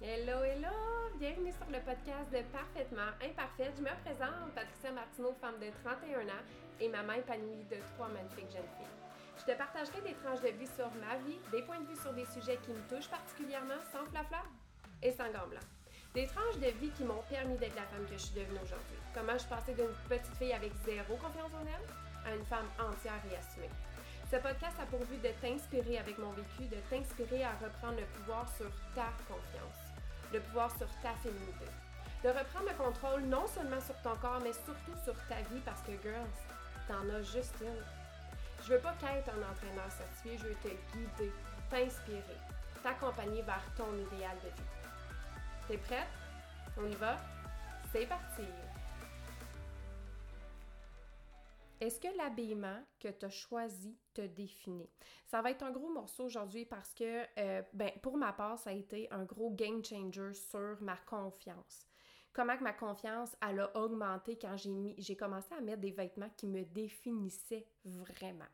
Hello, hello! Bienvenue sur le podcast de Parfaitement Imparfaite. Je me présente, Patricia Martineau, femme de 31 ans et maman épanouie de trois magnifiques jeunes filles. Je te partagerai des tranches de vie sur ma vie, des points de vue sur des sujets qui me touchent particulièrement sans flafla et sans gants. Des tranches de vie qui m'ont permis d'être la femme que je suis devenue aujourd'hui. Comment je passée d'une petite fille avec zéro confiance en elle à une femme entière et assumée. Ce podcast a pour but de t'inspirer avec mon vécu, de t'inspirer à reprendre le pouvoir sur ta confiance, le pouvoir sur ta féminité. De reprendre le contrôle non seulement sur ton corps, mais surtout sur ta vie parce que, girls, t'en as juste une. Je veux pas qu'être un entraîneur certifié, je veux te guider, t'inspirer, t'accompagner vers ton idéal de vie. T'es prête? On y va? C'est parti! Est-ce que l'habillement que tu as choisi te définit? Ça va être un gros morceau aujourd'hui parce que, euh, ben, pour ma part, ça a été un gros game changer sur ma confiance. Comment que ma confiance, elle a augmenté quand j'ai commencé à mettre des vêtements qui me définissaient vraiment.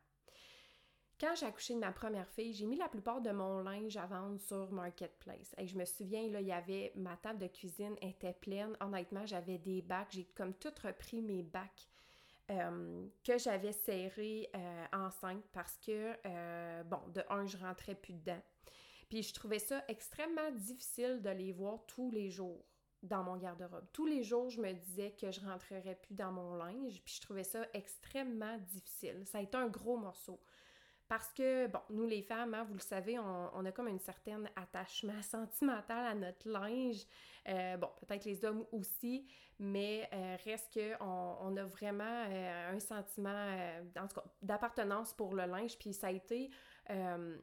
Quand j'ai accouché de ma première fille, j'ai mis la plupart de mon linge à vendre sur Marketplace. Et je me souviens, il y avait ma table de cuisine était pleine. Honnêtement, j'avais des bacs. J'ai comme tout repris mes bacs euh, que j'avais serré euh, enceinte parce que, euh, bon, de un, je rentrais plus dedans. Puis je trouvais ça extrêmement difficile de les voir tous les jours dans mon garde-robe. Tous les jours, je me disais que je rentrerais plus dans mon linge, puis je trouvais ça extrêmement difficile. Ça a été un gros morceau. Parce que, bon, nous les femmes, hein, vous le savez, on, a comme un certain attachement sentimental à notre linge. Euh, bon, peut-être les hommes aussi, mais euh, reste qu'on on a vraiment euh, un sentiment, en d'appartenance pour le linge. Puis ça a été,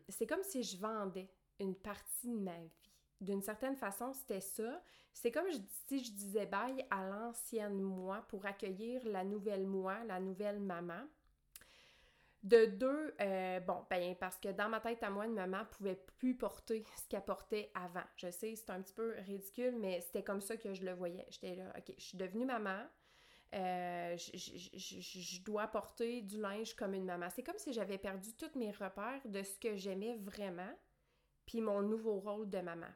c'est comme si je vendais une partie de ma vie. D'une certaine façon, c'était ça. C'est comme si je disais bye à l'ancienne moi pour accueillir la nouvelle moi, la nouvelle maman. De deux, euh, bon, ben parce que dans ma tête à moi, une maman pouvait plus porter ce qu'elle portait avant. Je sais, c'est un petit peu ridicule, mais c'était comme ça que je le voyais. J'étais là, ok, je suis devenue maman. Euh, je, dois porter du linge comme une maman. C'est comme si j'avais perdu tous mes repères de ce que j'aimais vraiment, puis mon nouveau rôle de maman.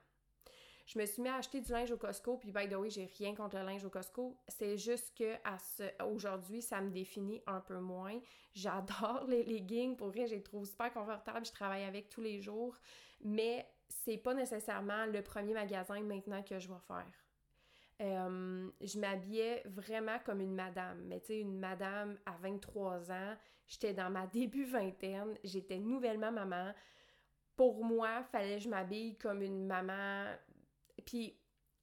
Je me suis mis à acheter du linge au Costco, puis by the way, j'ai rien contre le linge au Costco. C'est juste que à ce, aujourd'hui, ça me définit un peu moins. J'adore les leggings, pour vrai, je les trouve super confortables, je travaille avec tous les jours, mais c'est pas nécessairement le premier magasin maintenant que je vais faire. Euh, je m'habillais vraiment comme une madame, mais tu sais, une madame à 23 ans, j'étais dans ma début vingtaine, j'étais nouvellement maman. Pour moi, fallait que je m'habille comme une maman puis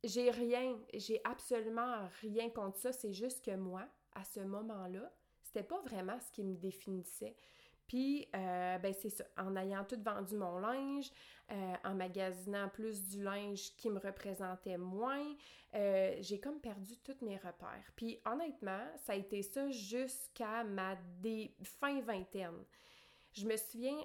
j'ai rien, j'ai absolument rien contre ça, c'est juste que moi, à ce moment-là, c'était pas vraiment ce qui me définissait. Puis, euh, ben c'est ça, en ayant tout vendu mon linge, euh, en magasinant plus du linge qui me représentait moins, euh, j'ai comme perdu tous mes repères. Puis, honnêtement, ça a été ça jusqu'à ma fin vingtaine. Je me souviens,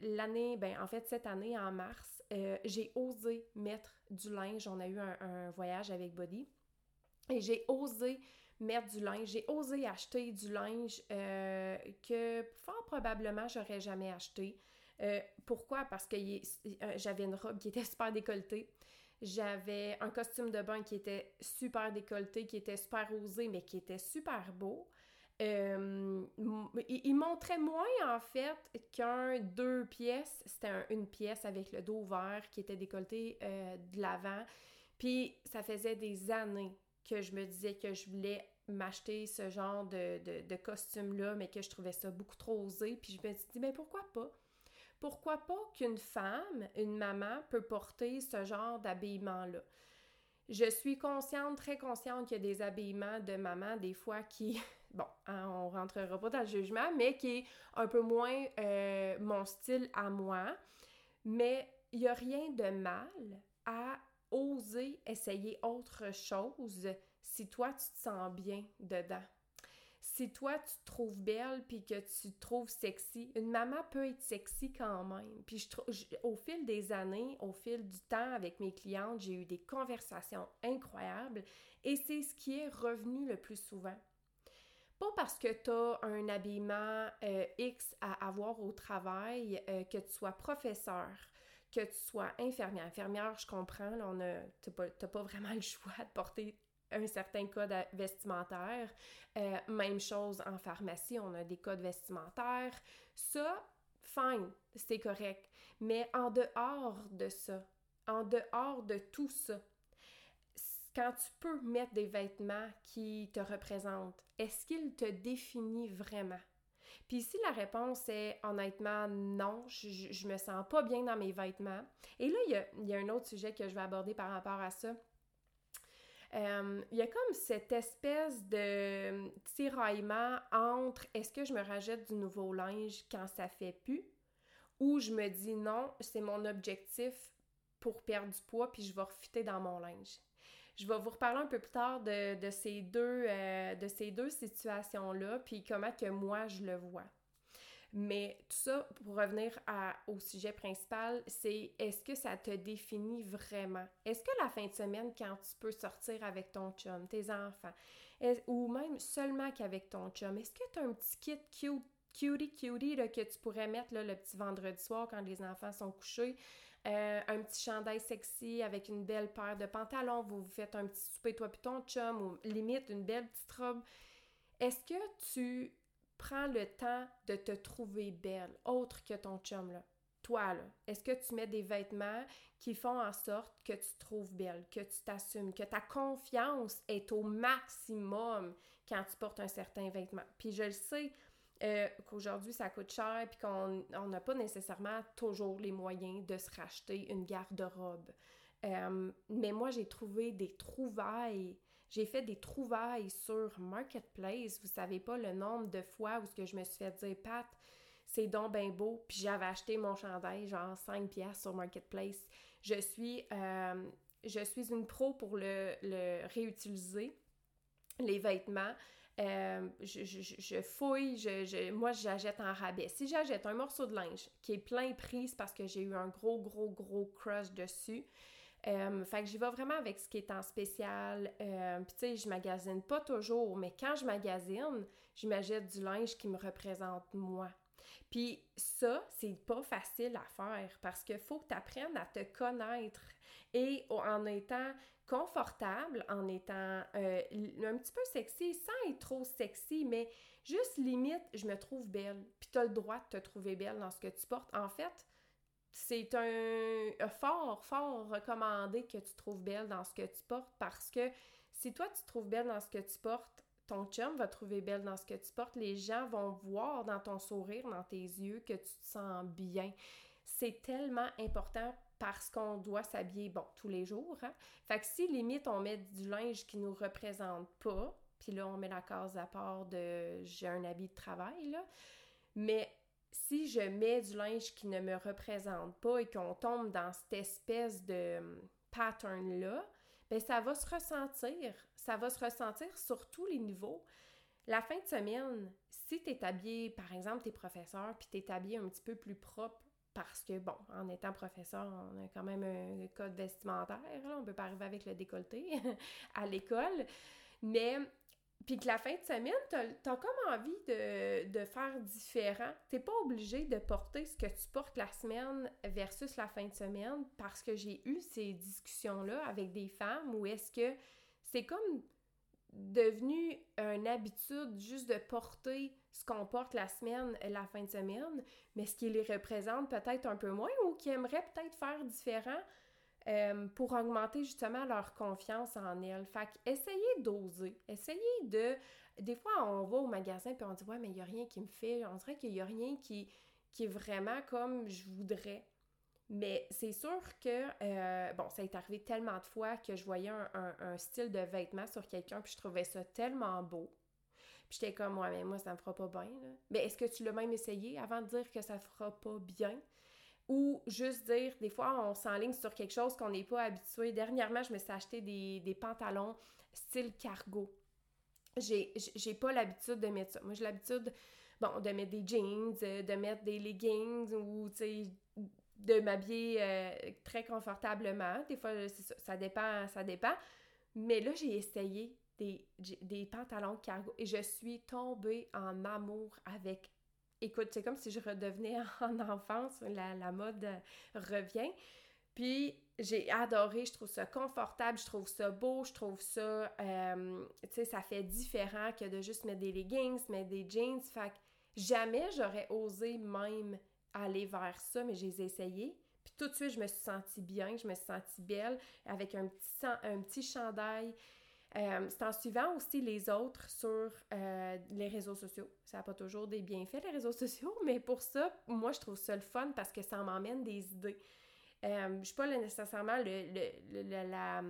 l'année, ben en fait cette année, en mars, euh, j'ai osé mettre du linge. On a eu un, voyage avec Body. Et j'ai osé mettre du linge, j'ai osé acheter du linge euh, que fort probablement j'aurais jamais acheté. pourquoi? Parce que j'avais une robe qui était super décolletée. J'avais un costume de bain qui était super décolleté, qui était super osé, mais qui était super beau. Euh, il, montrait moins en fait qu'un deux pièces. C'était une pièce avec le dos vert qui était décolleté euh, de l'avant. Puis ça faisait des années que je me disais que je voulais m'acheter ce genre de, costume-là, mais que je trouvais ça beaucoup trop osé. Puis je me suis dit, mais pourquoi pas? Pourquoi pas qu'une femme, une maman, peut porter ce genre d'habillement-là? Je suis consciente, très consciente qu'il y a des habillements de maman, des fois, qui, bon, hein, on rentrera pas dans le jugement, mais qui est un peu moins euh, mon style à moi. Mais il n'y a rien de mal à oser essayer autre chose si toi, tu te sens bien dedans si toi tu te trouves belle puis que tu te trouves sexy, une maman peut être sexy quand même. Puis je, au fil des années, au fil du temps avec mes clientes, j'ai eu des conversations incroyables et c'est ce qui est revenu le plus souvent. Pas parce que tu as un habillement euh, X à avoir au travail, euh, que tu sois professeur, que tu sois infirmière. Infirmière, je comprends, là, on a, t'as pas, vraiment le choix de porter un certain code vestimentaire. Euh, même chose en pharmacie, on a des codes vestimentaires. Ça, fine, c'est correct. Mais en dehors de ça, en dehors de tout ça, quand tu peux mettre des vêtements qui te représentent, est-ce qu'ils te définissent vraiment? Puis ici, la réponse est honnêtement non, je, je, me sens pas bien dans mes vêtements. Et là, il y a, un autre sujet que je vais aborder par rapport à ça. Euh, il y a comme cette espèce de tiraillement entre est-ce que je me rajoute du nouveau linge quand ça fait plus ou je me dis non, c'est mon objectif pour perdre du poids puis je vais refitter dans mon linge? Je vais vous reparler un peu plus tard de, ces, deux, euh, de ces deux situations-là puis comment que moi je le vois. Mais tout ça, pour revenir au sujet principal, c'est est-ce que ça te définit vraiment? Est-ce que la fin de semaine, quand tu peux sortir avec ton chum, tes enfants, ou même seulement qu'avec ton chum, est-ce que tu as un petit kit cute, cutie cutie que tu pourrais mettre le petit vendredi soir quand les enfants sont couchés? Euh, un petit chandail sexy avec une belle paire de pantalons, vous vous faites un petit souper toi puis ton chum, ou limite une belle petite robe. Est-ce que tu prends le temps de te trouver belle, autre que ton chum, là? Toi, là, est-ce que tu mets des vêtements qui font en sorte que tu te trouves belle, que tu t'assumes, que ta confiance est au maximum quand tu portes un certain vêtement? Puis je le sais euh, qu'aujourd'hui, ça coûte cher, puis qu'on n'a pas nécessairement toujours les moyens de se racheter une garde-robe. Euh, mais moi, j'ai trouvé des trouvailles j'ai fait des trouvailles sur Marketplace. Vous savez pas le nombre de fois où ce que je me suis fait dire, Pat, c'est donc bien beau. Puis j'avais acheté mon chandail, genre 5 pièces sur Marketplace. Je suis, euh, je suis une pro pour le, réutiliser, les vêtements. Euh, je, fouille, je, moi j'achète en rabais. Si j'achète un morceau de linge qui est plein prix, parce que j'ai eu un gros, gros, gros crush dessus, euh, fait que j'y vais vraiment avec ce qui est en spécial. Euh, Puis tu sais, je magasine pas toujours, mais quand je magasine, j'imagine du linge qui me représente moi. Puis ça, c'est pas facile à faire parce qu'il faut que tu apprennes à te connaître et en étant confortable, en étant euh, un petit peu sexy, sans être trop sexy, mais juste limite, je me trouve belle. Puis tu as le droit de te trouver belle dans ce que tu portes. En fait, c'est un, fort, fort recommandé que tu trouves belle dans ce que tu portes parce que si toi tu te trouves belle dans ce que tu portes, ton chum va trouver belle dans ce que tu portes, les gens vont voir dans ton sourire, dans tes yeux que tu te sens bien. C'est tellement important parce qu'on doit s'habiller, tous les jours. Hein? Que si limite on met du linge qui nous représente pas, puis là on met la case à part de j'ai un habit de travail, mais si je mets du linge qui ne me représente pas et qu'on tombe dans cette espèce de hum, pattern-là, ben ça va se ressentir. Ça va se ressentir sur tous les niveaux. La fin de semaine, si tu es habillé, par exemple, tes professeurs, puis tu es habillé un petit peu plus propre, parce que, bon, en étant professeur, on a quand même un code vestimentaire, là, on peut pas arriver avec le décolleté à l'école, mais puis que la fin de semaine, t'as as comme envie de, faire différent. T'es pas obligé de porter ce que tu portes la semaine versus la fin de semaine parce que j'ai eu ces discussions-là avec des femmes où est-ce que c'est comme devenu une habitude juste de porter ce qu'on porte la semaine, la fin de semaine, mais ce qui les représente peut-être un peu moins ou qui aimerait peut-être faire différent euh, pour augmenter justement leur confiance en elles. Fait essayez d'oser, essayez de... Des fois, on va au magasin puis on dit « Ouais, mais il n'y a rien qui me fait. On dirait qu'il n'y a rien qui, qui est vraiment comme je voudrais. » Mais c'est sûr que, euh, bon, ça est arrivé tellement de fois que je voyais un, style de vêtement sur quelqu'un puis je trouvais ça tellement beau. J'étais comme, ouais, mais moi, ça me fera pas bien. Mais est-ce que tu l'as même essayé avant de dire que ça fera pas bien? ou juste dire, des fois, on s'enligne sur quelque chose qu'on n'est pas habitué. Dernièrement, je me suis acheté des, pantalons style cargo. J'ai, j'ai pas l'habitude de mettre ça. Moi, j'ai l'habitude, bon, de mettre des jeans, euh, de mettre des leggings ou, tu sais, de m'habiller euh, très confortablement. Des fois, ça, ça dépend, ça dépend. Mais là, j'ai essayé des, des pantalons cargo et je suis tombée en amour avec écoute, c'est comme si je redevenais en enfance, la, la mode revient. Puis j'ai adoré, je trouve ça confortable, je trouve ça beau, je trouve ça, euh, tu sais, ça fait différent que de juste mettre des leggings, mettre des jeans. Fait que jamais j'aurais osé même aller vers ça, mais j'ai essayé. Puis tout de suite, je me suis sentie bien, je me suis sentie belle avec un petit, un petit chandail. Euh, c'est en suivant aussi les autres sur euh, les réseaux sociaux. Ça n'a pas toujours des bienfaits, les réseaux sociaux, mais pour ça, moi, je trouve ça le fun parce que ça m'emmène des idées. Euh, je ne suis pas nécessairement le, la,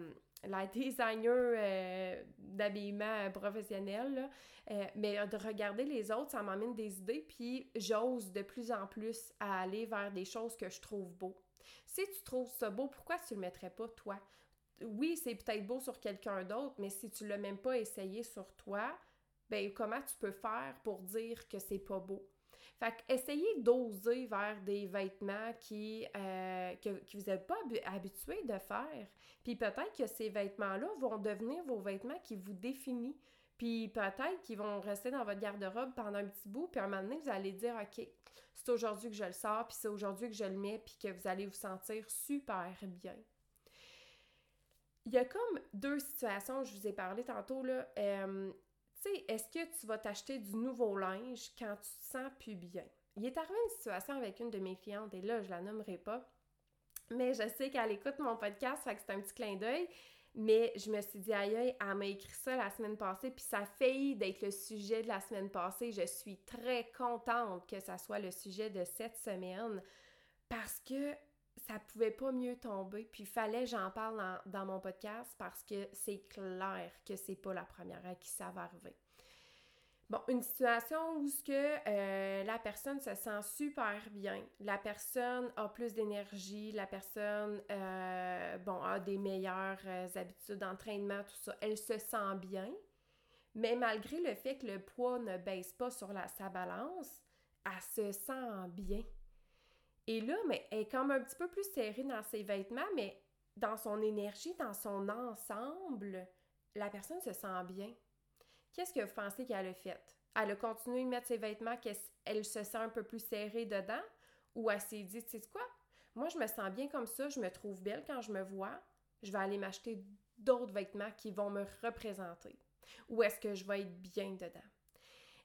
la, designer euh, d'habillement professionnel, euh, mais de regarder les autres, ça m'amène des idées, puis j'ose de plus en plus à aller vers des choses que je trouve beau. Si tu trouves ça beau, pourquoi tu le mettrais pas toi? Oui, c'est peut-être beau sur quelqu'un d'autre, mais si tu l'as même pas essayé sur toi, ben comment tu peux faire pour dire que c'est pas beau? Fait essayez d'oser vers des vêtements qui, euh, que, vous n'êtes pas habitué de faire. Puis peut-être que ces vêtements-là vont devenir vos vêtements qui vous définissent. Puis peut-être qu'ils vont rester dans votre garde-robe pendant un petit bout, puis à un moment donné, vous allez dire, OK, c'est aujourd'hui que je le sors, puis c'est aujourd'hui que je le mets, puis que vous allez vous sentir super bien. Il y a comme deux situations, je vous ai parlé tantôt, là. Euh, tu sais, est-ce que tu vas t'acheter du nouveau linge quand tu te sens plus bien? Il est arrivé une situation avec une de mes clientes, et là, je la nommerai pas, mais je sais qu'elle écoute mon podcast, fait que c'est un petit clin d'œil. Mais je me suis dit, aïe, aïe, elle m'a écrit ça la semaine passée, puis ça a failli d'être le sujet de la semaine passée. Je suis très contente que ça soit le sujet de cette semaine parce que ça pouvait pas mieux tomber. Puis il fallait j'en parle dans, mon podcast parce que c'est clair que c'est pas la première à qui ça va arriver. Bon, une situation où ce que euh, la personne se sent super bien, la personne a plus d'énergie, la personne euh, a des meilleures euh, habitudes d'entraînement, tout ça, elle se sent bien, mais malgré le fait que le poids ne baisse pas sur sa balance, elle se sent bien. Et là, elle est comme un petit peu plus serrée dans ses vêtements, mais dans son énergie, dans son ensemble, la personne se sent bien. Qu'est-ce que vous pensez qu'elle a fait? Elle a continué de mettre ses vêtements, qu'elle se sent un peu plus serrée dedans? Ou elle s'est dit, tu sais quoi? Moi, je me sens bien comme ça, je me trouve belle quand je me vois, je vais aller m'acheter d'autres vêtements qui vont me représenter. Ou est-ce que je vais être bien dedans?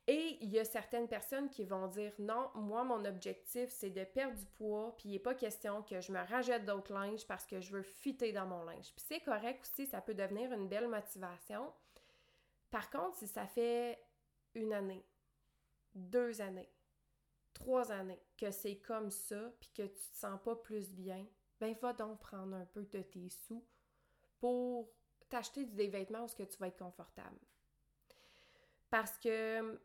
Et il y a certaines personnes qui vont dire non, moi mon objectif c'est de perdre du poids, puis il n'est pas question que je me rajoute d'autres linges parce que je veux fitter dans mon linge. Puis c'est correct aussi, ça peut devenir une belle motivation. Par contre, si ça fait une année, deux années, trois années que c'est comme ça, puis que tu te sens pas plus bien, ben va donc prendre un peu de tes sous pour t'acheter des vêtements où que tu vas être confortable. Parce que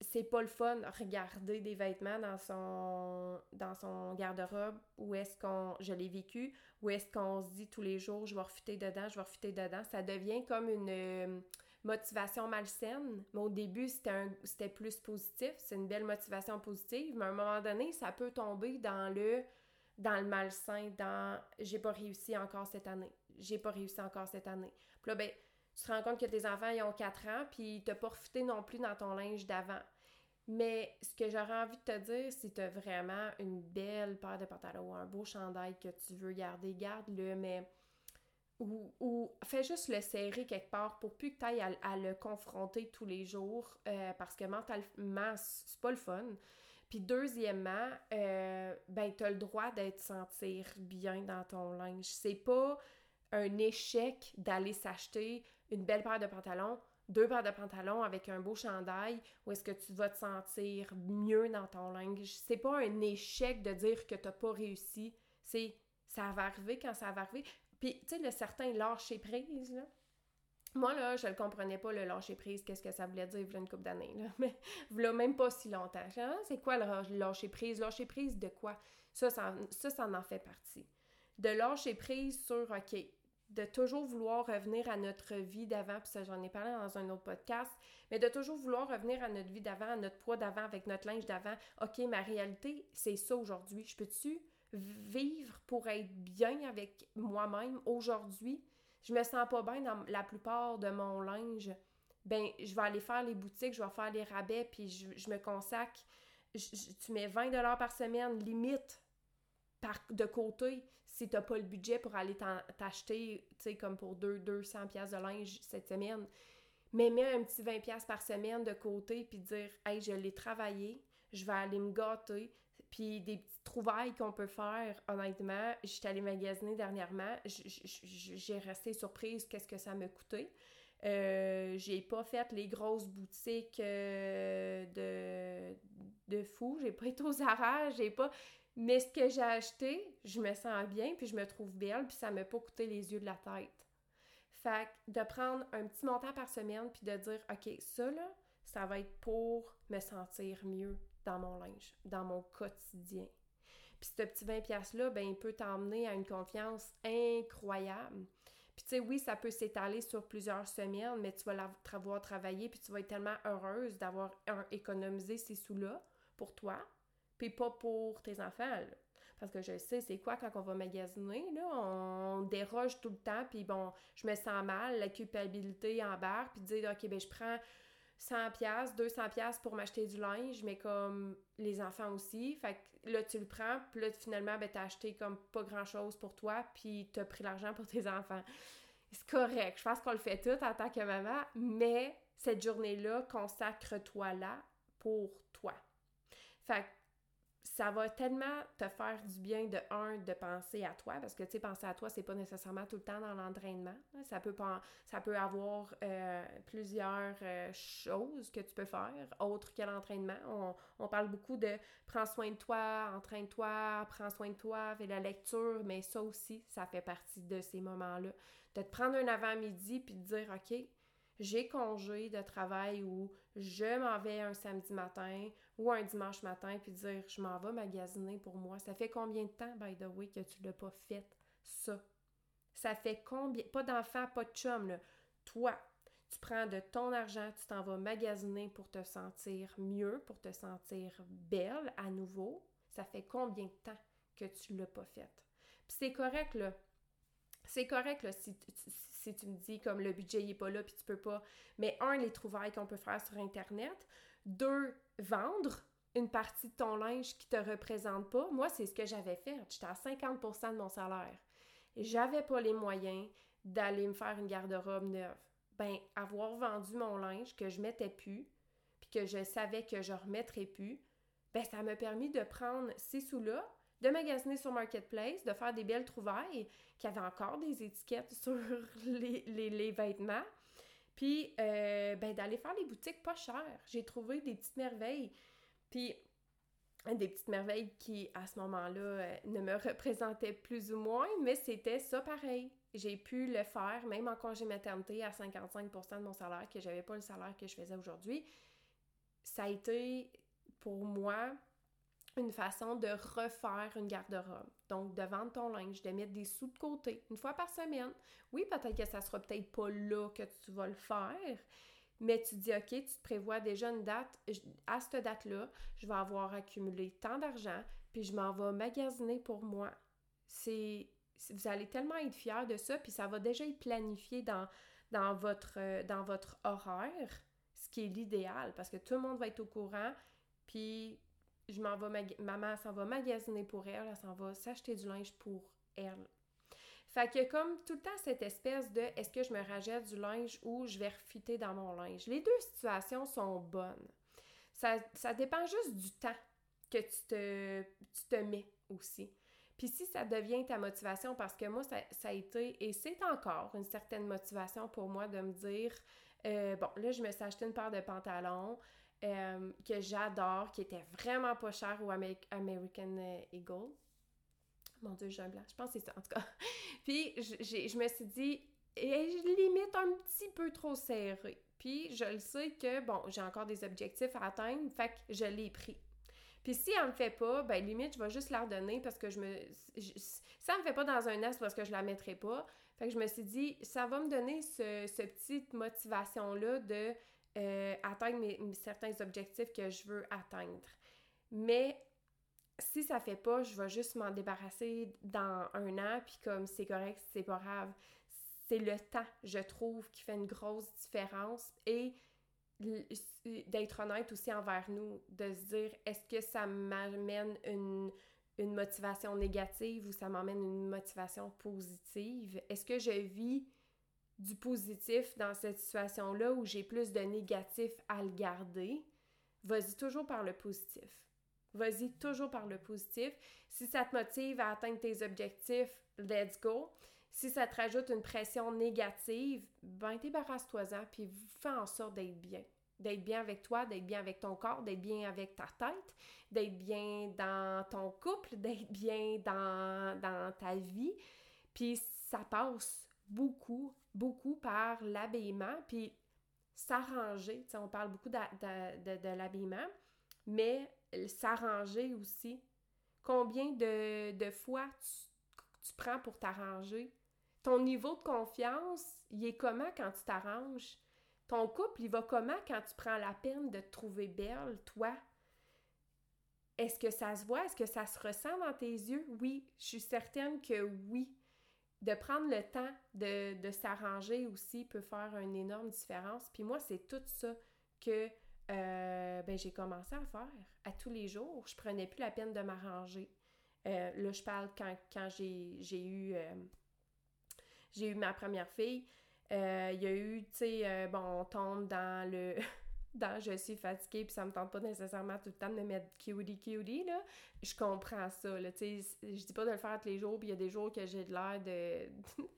c'est pas le fun regarder des vêtements dans son dans son garde-robe où est-ce qu'on je l'ai vécu où est-ce qu'on se dit tous les jours je vais refuter dedans je vais refuter dedans. Ça devient comme une euh, motivation malsaine. Mais au début c'était c'était plus positif. C'est une belle motivation positive. Mais à un moment donné ça peut tomber dans le dans le malsain dans j'ai pas réussi encore cette année. J'ai pas réussi encore cette année. Ben tu te rends compte que tes enfants, ils ont 4 ans, puis t'as pas profité non plus dans ton linge d'avant. Mais ce que j'aurais envie de te dire, si tu as vraiment une belle paire de pantalons ou un beau chandail que tu veux garder, garde-le, mais. Ou, fais juste le serrer quelque part pour plus que tu ailles à, le confronter tous les jours euh, parce que mentalement, c'est pas le fun. Puis deuxièmement, euh, ben, tu as le droit d'être sentir bien dans ton linge. C'est pas un échec d'aller s'acheter une belle paire de pantalons, deux paires de pantalons avec un beau chandail, ou est-ce que tu vas te sentir mieux dans ton linge? C'est pas un échec de dire que t'as pas réussi, c'est ça va arriver quand ça va arriver. Puis, tu sais, le certain lâcher prise, là. Moi, là, je le comprenais pas, le lâcher prise, qu'est-ce que ça voulait dire, a une couple d'années, là. Mais, voilà, même pas si longtemps. Ah, c'est quoi le lâcher prise? Lâcher prise de quoi? Ça, ça, ça, ça en fait partie. De lâcher prise sur, OK, de toujours vouloir revenir à notre vie d'avant, puis ça j'en ai parlé dans un autre podcast, mais de toujours vouloir revenir à notre vie d'avant, à notre poids d'avant, avec notre linge d'avant. OK, ma réalité, c'est ça aujourd'hui. Je peux-tu vivre pour être bien avec moi-même aujourd'hui? Je me sens pas bien dans la plupart de mon linge. Ben, je vais aller faire les boutiques, je vais faire les rabais, puis je, me consacre tu mets 20 par semaine, limite, de côté, si t'as pas le budget pour aller t'acheter, tu sais, comme pour 2, 200 pièces de linge cette semaine. Mais mets un petit 20 pièces par semaine de côté, puis dire, hey, je l'ai travaillé, je vais aller me gâter, puis des petites trouvailles qu'on peut faire, honnêtement, j'étais allée magasiner dernièrement, j'ai resté surprise qu'est-ce que ça m'a coûté. Euh, j'ai pas fait les grosses boutiques euh, de, de fou, j'ai pas été aux Zara, j'ai pas... Mais ce que j'ai acheté, je me sens bien, puis je me trouve belle, puis ça m'a pas coûté les yeux de la tête. Fait de prendre un petit montant par semaine, puis de dire, OK, ça là, ça va être pour me sentir mieux dans mon linge, dans mon quotidien. Puis ce petit 20$-là, ben, il peut t'emmener à une confiance incroyable. Puis tu sais, oui, ça peut s'étaler sur plusieurs semaines, mais tu vas l'avoir travaillé, puis tu vas être tellement heureuse d'avoir économisé ces sous-là pour toi, puis pas pour tes enfants. Parce que je sais, c'est quoi quand on va magasiner, là, on déroge tout le temps, puis bon, je me sens mal, la culpabilité embarque, puis dire, OK, ben je prends 100 pièces 200 pièces pour m'acheter du linge, mais comme les enfants aussi. Fait que là, tu le prends, puis là, finalement, ben, t'as acheté comme pas grand-chose pour toi, puis t'as pris l'argent pour tes enfants. C'est correct. Je pense qu'on le fait tout en tant que maman, mais cette journée-là, consacre-toi là pour toi. Fait que ça va tellement te faire du bien de un de penser à toi parce que tu sais penser à toi c'est pas nécessairement tout le temps dans l'entraînement ça peut ça peut avoir euh, plusieurs euh, choses que tu peux faire autres que l'entraînement. On, on, parle beaucoup de prends soin de toi entraîne-toi prends soin de toi fais la lecture mais ça aussi ça fait partie de ces moments là de te prendre un avant-midi puis de dire ok j'ai congé de travail ou je m'en vais un samedi matin ou un dimanche matin puis dire je m'en vais magasiner pour moi. Ça fait combien de temps, by the way, que tu l'as pas fait, ça? Ça fait combien, pas d'enfant, pas de chum, là. Toi, tu prends de ton argent, tu t'en vas magasiner pour te sentir mieux, pour te sentir belle à nouveau. Ça fait combien de temps que tu l'as pas fait? Puis c'est correct, là. C'est correct, là, si, si tu me dis comme le budget n'est pas là puis tu peux pas. Mais un, les trouvailles qu'on peut faire sur Internet. Deux, vendre une partie de ton linge qui te représente pas. Moi, c'est ce que j'avais fait. J'étais à 50% de mon salaire. J'avais pas les moyens d'aller me faire une garde-robe neuve. Ben, avoir vendu mon linge que je mettais plus, puis que je savais que je remettrais plus, ben, ça m'a permis de prendre ces sous-là, de magasiner sur Marketplace, de faire des belles trouvailles, qui avaient encore des étiquettes sur les, les, vêtements. Puis, euh, ben, d'aller faire les boutiques pas chères. J'ai trouvé des petites merveilles. Puis, des petites merveilles qui, à ce moment-là, euh, ne me représentaient plus ou moins, mais c'était ça pareil. J'ai pu le faire, même en congé maternité, à 55% de mon salaire, que j'avais pas le salaire que je faisais aujourd'hui. Ça a été, pour moi, une façon de refaire une garde-robe. Donc, de vendre ton linge, de mettre des sous de côté une fois par semaine. Oui, peut-être que ça sera peut-être pas là que tu vas le faire, mais tu dis, OK, tu te prévois déjà une date. À cette date-là, je vais avoir accumulé tant d'argent, puis je m'en vais magasiner pour moi. C'est. Vous allez tellement être fiers de ça, puis ça va déjà être planifié dans, votre, dans votre horaire, ce qui est l'idéal, parce que tout le monde va être au courant, puis je m'en vais, maman s'en va magasiner pour elle, elle s'en va s'acheter du linge pour elle. Fait que comme tout le temps cette espèce de est-ce que je me rajette du linge ou je vais refitter dans mon linge? Les deux situations sont bonnes. Ça, ça dépend juste du temps que tu te, tu te mets aussi. Puis si ça devient ta motivation, parce que moi, ça, ça a été, et c'est encore une certaine motivation pour moi de me dire, euh, bon, là, je me suis acheté une paire de pantalons, euh, que j'adore, qui était vraiment pas cher au American euh, Eagle. Mon Dieu, j'ai un blanc. Je pense que c'est ça, en tout cas. Puis, je me suis dit, et je limite un petit peu trop serré. Puis, je le sais que, bon, j'ai encore des objectifs à atteindre, fait que je l'ai pris. Puis si elle me fait pas, ben limite, je vais juste la redonner parce que je me... ça me fait pas dans un nest parce que je la mettrai pas. Fait que je me suis dit, ça va me donner ce, ce petite motivation-là de euh, atteindre certains objectifs que je veux atteindre. Mais si ça fait pas, je vais juste m'en débarrasser dans un an, puis comme c'est correct, c'est pas grave. C'est le temps, je trouve, qui fait une grosse différence et d'être honnête aussi envers nous, de se dire est-ce que ça m'amène une, une motivation négative ou ça m'amène une motivation positive? Est-ce que je vis du positif dans cette situation-là où j'ai plus de négatif à le garder? Vas-y toujours par le positif. Vas-y toujours par le positif. Si ça te motive à atteindre tes objectifs, let's go. Si ça te rajoute une pression négative, ben débarrasse-toi-en puis fais en sorte d'être bien. D'être bien avec toi, d'être bien avec ton corps, d'être bien avec ta tête, d'être bien dans ton couple, d'être bien dans, dans ta vie. Puis ça passe beaucoup, beaucoup par l'habillement, puis s'arranger. On parle beaucoup de, de, mais s'arranger aussi. Combien de, de fois tu, tu prends pour t'arranger? Ton niveau de confiance, il est comment quand tu t'arranges? Ton couple, il va comment quand tu prends la peine de te trouver belle, toi? Est-ce que ça se voit? Est-ce que ça se ressent dans tes yeux? Oui, je suis certaine que oui. De prendre le temps de, s'arranger aussi peut faire une énorme différence. Puis moi, c'est tout ça que euh, ben, j'ai commencé à faire à tous les jours. Je prenais plus la peine de m'arranger. Euh, là, je parle quand, quand j'ai eu euh, j'ai eu ma première fille. Il y a eu, tu sais, bon, on tombe dans le. dans je suis fatiguée, puis ça me tente pas nécessairement tout le temps de me mettre cutie cutie, là. Je comprends ça, là. Tu sais, je dis pas de le faire tous les jours, puis il y a des jours que j'ai de l'air de.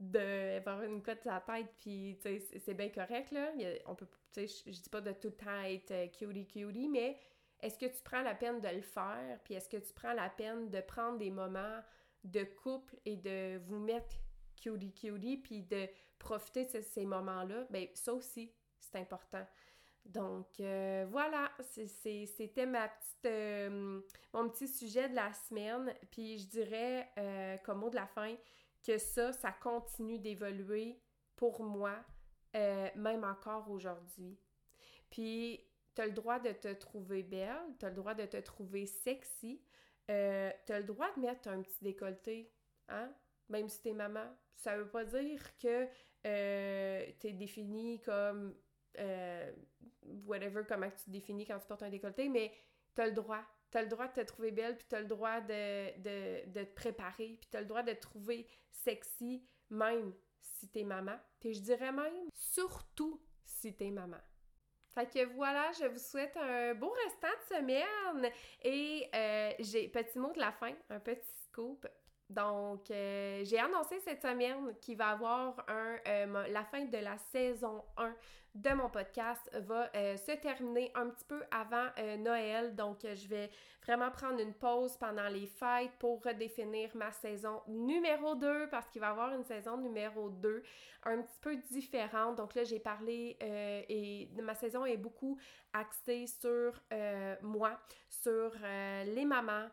de avoir une cote à la tête, puis, tu sais, c'est bien correct, là. on peut. Tu sais, je dis pas de tout le temps être cutie cutie, mais est-ce que tu prends la peine de le faire, puis est-ce que tu prends la peine de prendre des moments de couple et de vous mettre cutie cutie, puis de profiter de ces moments-là, ben ça aussi, c'est important. Donc euh, voilà, c'était ma petite euh, mon petit sujet de la semaine. Puis je dirais euh, comme mot de la fin que ça, ça continue d'évoluer pour moi, même encore aujourd'hui. Puis tu as le droit de te trouver belle, tu as le droit de te trouver sexy, tu as le droit de mettre un petit décolleté, hein? même si t'es maman. Ça veut pas dire que t'es définie comme euh, whatever, comment tu te définis quand tu portes un décolleté, mais t'as le droit. T'as le droit de te trouver belle, puis t'as le droit de, de, de, te préparer, puis t'as le droit de te trouver sexy, même si t'es maman. Puis je dirais même, surtout si t'es maman. Fait que voilà, je vous souhaite un beau restant de semaine. Et euh, j'ai petit mot de la fin, un petit scoop. Donc, euh, j'ai annoncé cette semaine qu'il va y avoir un, euh, la fin de la saison 1 de mon podcast va euh, se terminer un petit peu avant Noël. Donc, je vais vraiment prendre une pause pendant les fêtes pour redéfinir ma saison numéro 2 parce qu'il va y avoir une saison numéro 2 un petit peu différente. Donc là, j'ai parlé et ma saison est beaucoup axée sur moi, sur les mamans,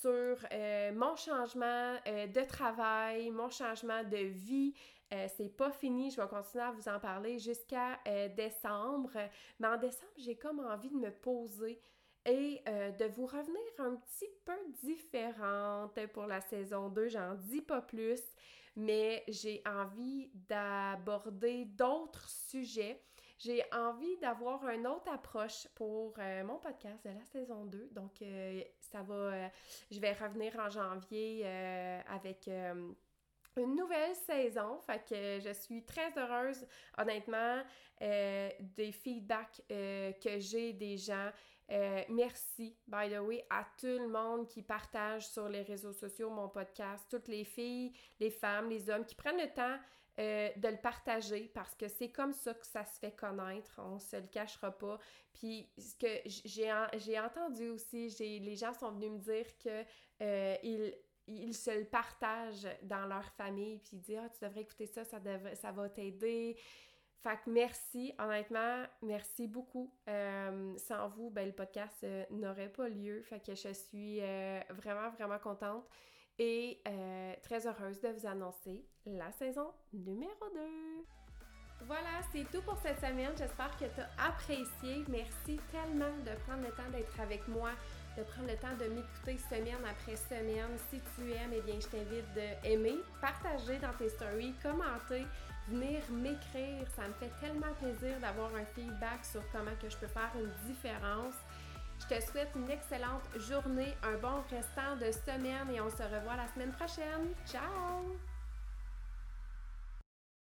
sur euh, mon changement euh, de travail, mon changement de vie. Euh, c'est pas fini, je vais continuer à vous en parler jusqu'à décembre. Mais en décembre, j'ai comme envie de me poser et de vous revenir un petit peu différente pour la saison 2. J'en dis pas plus, mais j'ai envie d'aborder d'autres sujets j'ai envie d'avoir une autre approche pour euh, mon podcast de la saison 2. Donc, euh, ça va. Euh, je vais revenir en janvier avec une nouvelle saison. Fait que je suis très heureuse, honnêtement, des feedbacks que j'ai des gens. merci, by the way, à tout le monde qui partage sur les réseaux sociaux mon podcast, toutes les filles, les femmes, les hommes qui prennent le temps euh, de le partager parce que c'est comme ça que ça se fait connaître, on se le cachera pas. Puis ce que j'ai entendu aussi, les gens sont venus me dire que euh, ils, se le partagent dans leur famille, puis ils disent Ah, tu devrais écouter ça, ça, ça va t'aider. Fait que merci, honnêtement, merci beaucoup. Euh, sans vous, ben, le podcast n'aurait pas lieu. Fait que je suis vraiment, vraiment contente et euh, très heureuse de vous annoncer la saison numéro 2. Voilà, c'est tout pour cette semaine. J'espère que tu as apprécié. Merci tellement de prendre le temps d'être avec moi, de prendre le temps de m'écouter semaine après semaine. Si tu aimes, eh bien, je t'invite d'aimer, partager dans tes stories, commenter, venir m'écrire. Ça me fait tellement plaisir d'avoir un feedback sur comment que je peux faire une différence. Je te souhaite une excellente journée, un bon restant de semaine et on se revoit la semaine prochaine. Ciao!